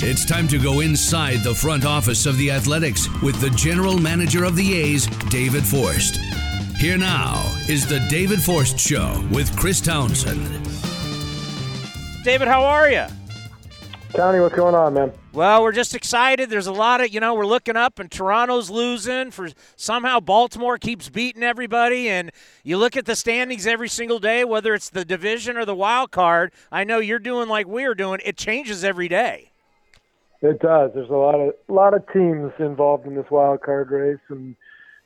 It's time to go inside the front office of the Athletics with the general manager of the A's, David Forst. Here now is the David Forst Show with Chris Townsend. David, how are you? Tony, what's going on, man? Well, we're just excited. There's a lot of, you know, we're looking up and Toronto's losing for somehow Baltimore keeps beating everybody and you look at the standings every single day whether it's the division or the wild card. I know you're doing like we're doing. It changes every day. It does. There's a lot of lot of teams involved in this wild card race and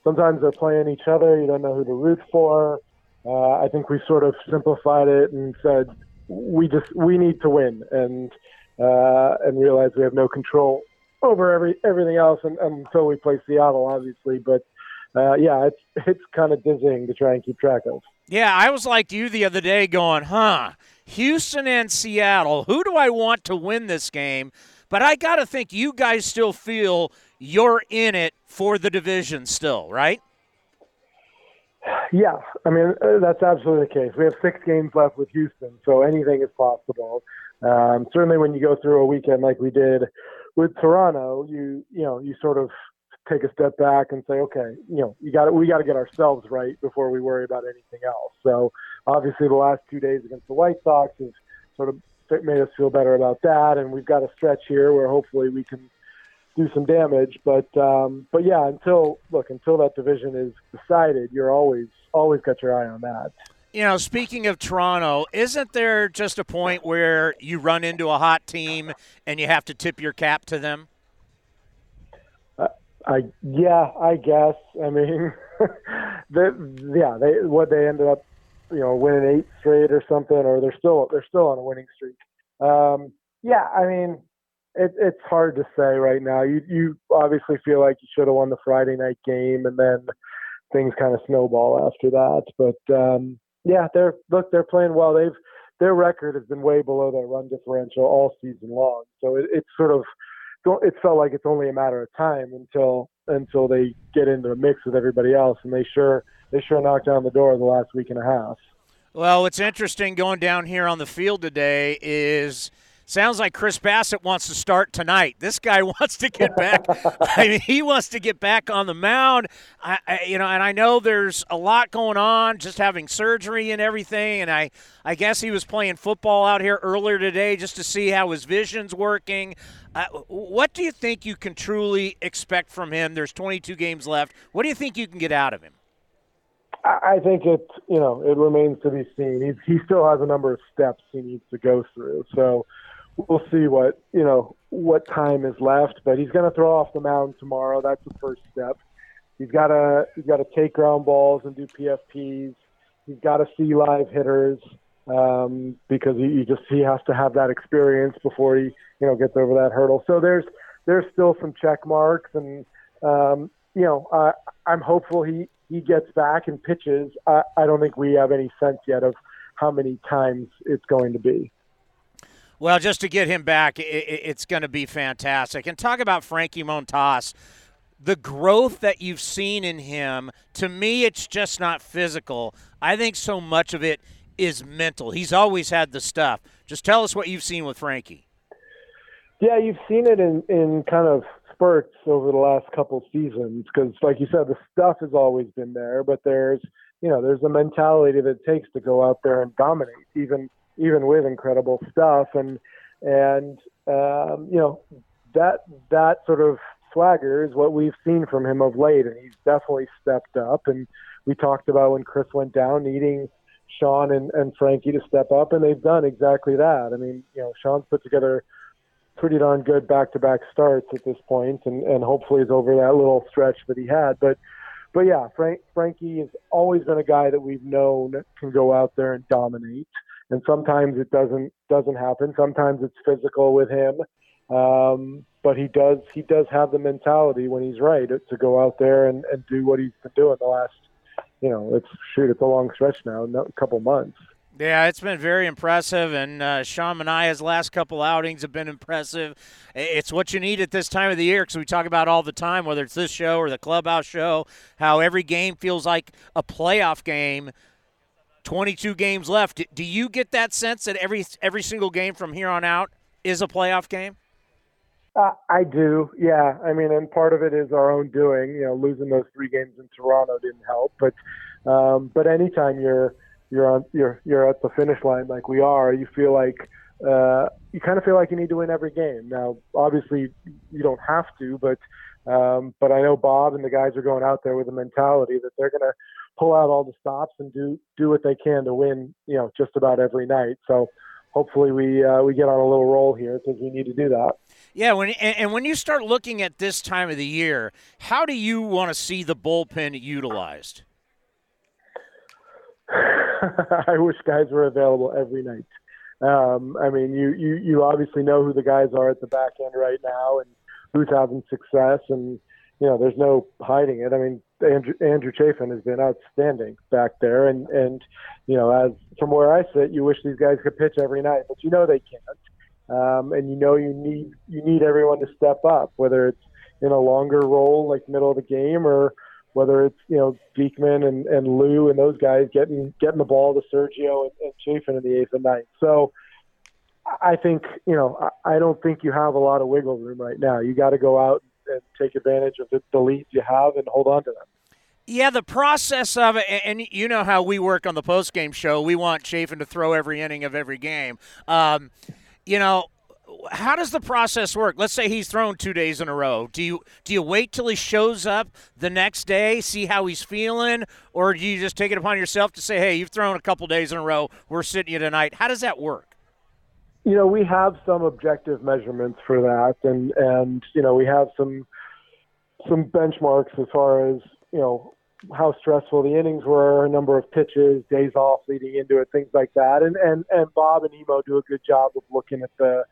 sometimes they're playing each other. You don't know who to root for. Uh, I think we sort of simplified it and said we just we need to win and uh, and realize we have no control over every everything else and, until we play Seattle, obviously. But uh, yeah, it's it's kind of dizzying to try and keep track of. Yeah, I was like you the other day, going, "Huh, Houston and Seattle. Who do I want to win this game?" But I got to think you guys still feel you're in it for the division still, right? Yeah, I mean uh, that's absolutely the case. We have six games left with Houston, so anything is possible. Um, certainly, when you go through a weekend like we did with Toronto, you you know you sort of take a step back and say, okay, you know, you got we got to get ourselves right before we worry about anything else. So obviously, the last two days against the White Sox has sort of made us feel better about that, and we've got a stretch here where hopefully we can do some damage. But um, but yeah, until look until that division is decided, you're always always got your eye on that you know, speaking of Toronto, isn't there just a point where you run into a hot team and you have to tip your cap to them? Uh, I yeah, I guess. I mean, they, yeah, they what they ended up, you know, winning eight straight or something, or they're still they're still on a winning streak. Um, yeah, I mean, it, it's hard to say right now. You you obviously feel like you should have won the Friday night game, and then things kind of snowball after that. But um, yeah, they're look, they're playing well. They've their record has been way below their run differential all season long. So it, it's sort of it felt like it's only a matter of time until until they get into the mix with everybody else, and they sure they sure knocked down the door the last week and a half. Well, what's interesting going down here on the field today is Sounds like Chris Bassitt wants to start tonight. This guy wants to get back. I mean, he wants to get back on the mound. I, I, you know, and I know there's a lot going on, just having surgery and everything. And I, I guess he was playing football out here earlier today just to see how his vision's working. Uh, what do you think you can truly expect from him? There's 22 games left. What do you think you can get out of him? I think it, you know, it remains to be seen. He's, he still has a number of steps he needs to go through. So we'll see what you know what time is left. But he's going to throw off the mound tomorrow. That's the first step. He's got to he's got to take ground balls and do PFPs. He's got to see live hitters um, because he, he just he has to have that experience before he you know gets over that hurdle. So there's there's still some check marks, and um, you know I, I'm hopeful he he gets back and pitches. I, I don't think we have any sense yet of how many times it's going to be. Well, just to get him back, it's going to be fantastic. And talk about Frankie Montas. The growth that you've seen in him, to me, it's just not physical. I think so much of it is mental. He's always had the stuff. Just tell us what you've seen with Frankie. Yeah, you've seen it in, in kind of spurts over the last couple seasons because, like you said, the stuff has always been there, but there's you know there's a mentality that it takes to go out there and dominate, even even with incredible stuff. And and um, you know, that that sort of swagger is what we've seen from him of late, and he's definitely stepped up. And we talked about when Chris went down, needing Sean and, and Frankie to step up, and they've done exactly that. I mean, you know, Sean's put together pretty darn good back-to-back starts at this point, and, and hopefully is over that little stretch that he had. But, but yeah, Frank, Frankie has always been a guy that we've known can go out there and dominate. And sometimes it doesn't doesn't happen. Sometimes it's physical with him, um, but he does he does have the mentality when he's right to go out there and, and do what he's been doing the last you know, it's shoot, it's a long stretch now, a couple months. Yeah, it's been very impressive, and uh, Sean Manaea's last couple outings have been impressive. It's what you need at this time of the year because we talk about all the time, whether it's this show or the clubhouse show, how every game feels like a playoff game. 22 games left. Do you get that sense that every every single game from here on out is a playoff game? Uh, I do, yeah. I mean, and part of it is our own doing. You know, losing those three games in Toronto didn't help, but um, but anytime you're you're on you're you're at the finish line like we are, you feel like uh, you kind of feel like you need to win every game. Now, obviously, you don't have to, but um, but I know Bob and the guys are going out there with a mentality that they're to pull out all the stops and do do what they can to win. You know, just about every night. So hopefully we uh, we get on a little roll here because we need to do that. Yeah, when and when you start looking at this time of the year, how do you want to see the bullpen utilized? I wish guys were available every night. Um, I mean, you, you you obviously know who the guys are at the back end right now and who's having success, and you know there's no hiding it. I mean, Andrew, Andrew Chafin has been outstanding back there, and and you know as from where I sit, you wish these guys could pitch every night, but you know they can't um, and you know you need you need everyone to step up, whether it's in a longer role like middle of the game or whether it's you know Diekman and, and Lou and those guys getting getting the ball to Sergio and, and Chafin in the eighth and ninth. So I think you know I, I don't think you have a lot of wiggle room right now. You got to go out and take advantage of the, the leads you have and hold on to them. Yeah, the process of it, and you know how we work on the post game show. We want Chafin to throw every inning of every game. Um, you know, how does the process work? Let's say he's thrown two days in a row. Do you do you wait till he shows up the next day, see how he's feeling, or do you just take it upon yourself to say, "Hey, you've thrown a couple days in a row. We're sitting you tonight." How does that work? You know, we have some objective measurements for that, and and you know, we have some some benchmarks as far as you know how stressful the innings were, number of pitches, days off leading into it, things like that. And and and Bob and Emo do a good job of looking at the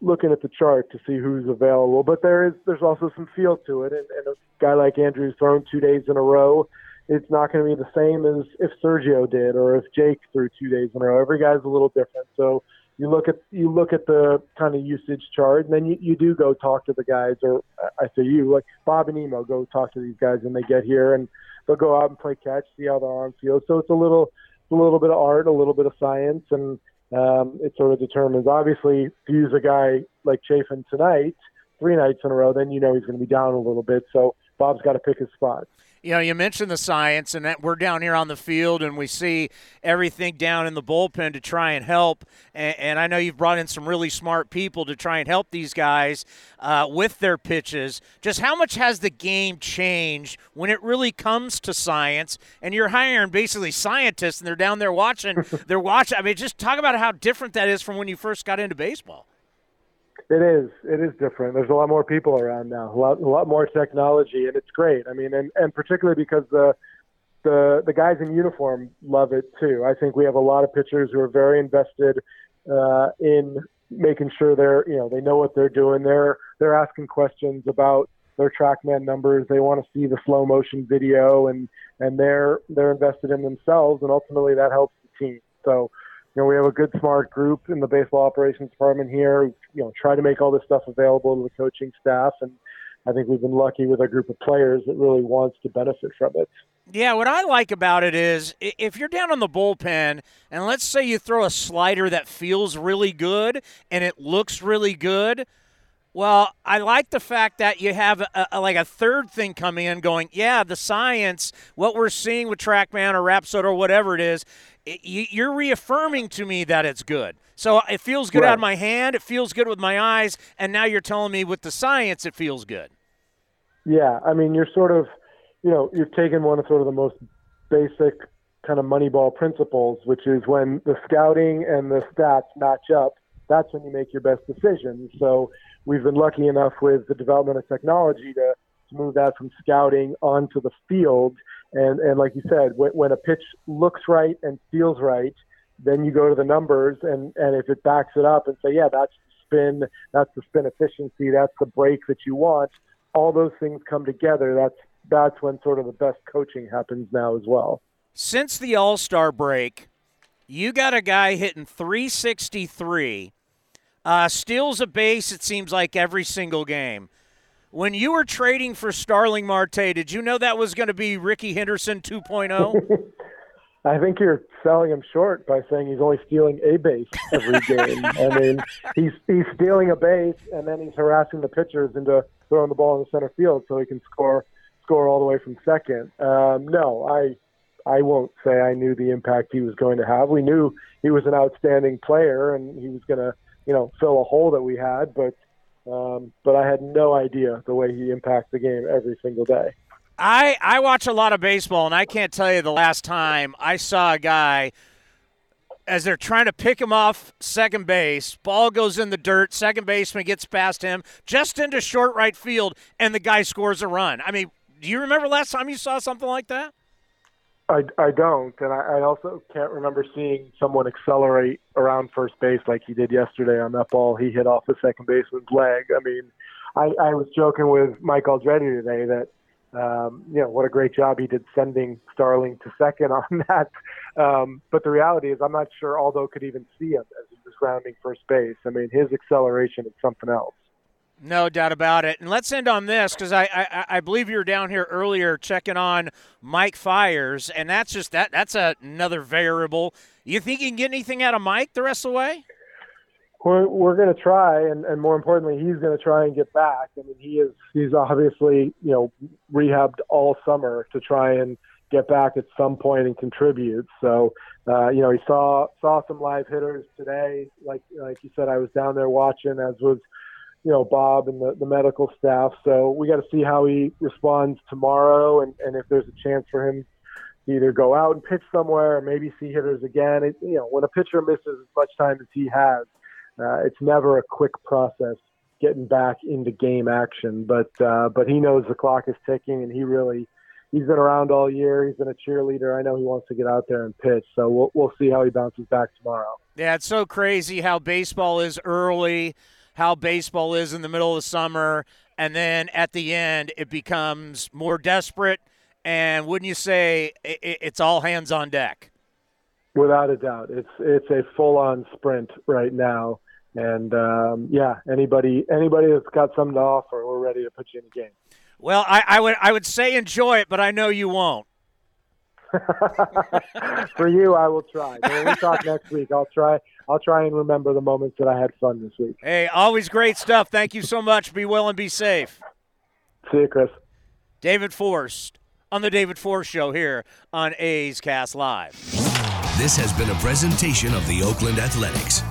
looking at the chart to see who's available. But there is there's also some feel to it, and, and a guy like Andrew's thrown two days in a row. It's not going to be the same as if Sergio did or if Jake threw two days in a row. Every guy's a little different. So you look at you look at the kind of usage chart, and then you, you do go talk to the guys, or I say you like Bob and Emo go talk to these guys when they get here, and they'll go out and play catch, see how their arm feels. So it's a little, it's a little bit of art, a little bit of science, and um, it sort of determines. Obviously, to use a guy like Chafin tonight, three nights in a row, then you know he's going to be down a little bit. So Bob's got to pick his spots you know, you mentioned the science, and that we're down here on the field, and we see everything down in the bullpen to try and help. And, and I know you've brought in some really smart people to try and help these guys uh, with their pitches. Just how much has the game changed when it really comes to science? And you're hiring basically scientists, and they're down there watching. they're watching. I mean, just talk about how different that is from when you first got into baseball. It is. It is different. There's a lot more people around now. A lot, a lot more technology, and it's great. I mean, and and particularly because the the the guys in uniform love it too. I think we have a lot of pitchers who are very invested uh, in making sure they're you know they know what they're doing. They're they're asking questions about their TrackMan numbers. They want to see the slow motion video, and and they're they're invested in themselves, and ultimately that helps the team. So you know, we have a good, smart group in the baseball operations department here. You know, try to make all this stuff available to the coaching staff, and I think we've been lucky with a group of players that really wants to benefit from it. Yeah, what I like about it is if you're down on the bullpen, and let's say you throw a slider that feels really good and it looks really good Well, I like the fact that you have a, a, like a third thing coming in going, yeah, the science, what we're seeing with TrackMan or Rapsodo or whatever it is, it, you, you're reaffirming to me that it's good. So uh, it feels good Right. out of my hand, it feels good with my eyes, and now you're telling me with the science it feels good. Yeah, I mean, you're sort of, you know, you're taking one of sort of the most basic kind of Moneyball principles, which is when the scouting and the stats match up, that's when you make your best decisions. So we've been lucky enough with the development of technology to, to move that from scouting onto the field. And, and like you said, when, when a pitch looks right and feels right, then you go to the numbers and, and if it backs it up and say, yeah, that's the spin, that's the spin efficiency, that's the break that you want, all those things come together. That's that's when sort of the best coaching happens now as well. Since the All Star break, you got a guy hitting 363, uh, steals a base, it seems like every single game. When you were trading for Starling Marte, did you know that was going to be Rickey Henderson oh? 2.0? I think you're selling him short by saying he's only stealing a base every game. I mean, he's he's stealing a base and then he's harassing the pitchers into throwing the ball in the center field so he can score score all the way from second. Um, no, I I won't say I knew the impact he was going to have. We knew he was an outstanding player and he was going to you know fill a hole that we had, but um, but I had no idea the way he impacts the game every single day. I, I watch a lot of baseball, and I can't tell you the last time I saw a guy as they're trying to pick him off second base. Ball goes in the dirt. Second baseman gets past him just into short right field, and the guy scores a run. I mean, do you remember last time you saw something like that? I, I don't, and I, I also can't remember seeing someone accelerate around first base like he did yesterday on that ball he hit off the second baseman's leg. I mean, I, I was joking with Mike Aldrete today that um, you know what a great job he did sending Starling to second on that. Um, but the reality is, I'm not sure Aldo could even see him as he was rounding first base. I mean, his acceleration is something else. No doubt about it. And let's end on this because I, I I believe you were down here earlier checking on Mike Fiers, and that's just that that's a, another variable. You think you can get anything out of Mike the rest of the way? We're we're going to try, and, and more importantly, he's going to try and get back. I mean, he is he's obviously you know rehabbed all summer to try and get back at some point and contribute. So uh, you know, he saw saw some live hitters today. Like like you said, I was down there watching, as was you know Bob and the, the medical staff. So we got to see how he responds tomorrow, and, and if there's a chance for him to either go out and pitch somewhere or maybe see hitters again. It, you know, when a pitcher misses as much time as he has, uh, it's never a quick process getting back into game action. But uh, but he knows the clock is ticking, and he really he's been around all year. He's been a cheerleader. I know he wants to get out there and pitch. So we'll we'll see how he bounces back tomorrow. Yeah, it's so crazy how baseball is early, how baseball is in the middle of the summer, and then at the end it becomes more desperate. And wouldn't you say it's all hands on deck? Without a doubt, it's it's a full on sprint right now. And um, yeah, anybody anybody that's got something to offer, we're ready to put you in the game. Well, I, I would I would say enjoy it, but I know you won't. For you, I will try. When we talk next week, I'll try. I'll try and remember the moments that I had fun this week. Hey, always great stuff. Thank you so much. Be well and be safe. See you, Chris. David Forst on the David Forst Show here on A's Cast Live. This has been a presentation of the Oakland Athletics.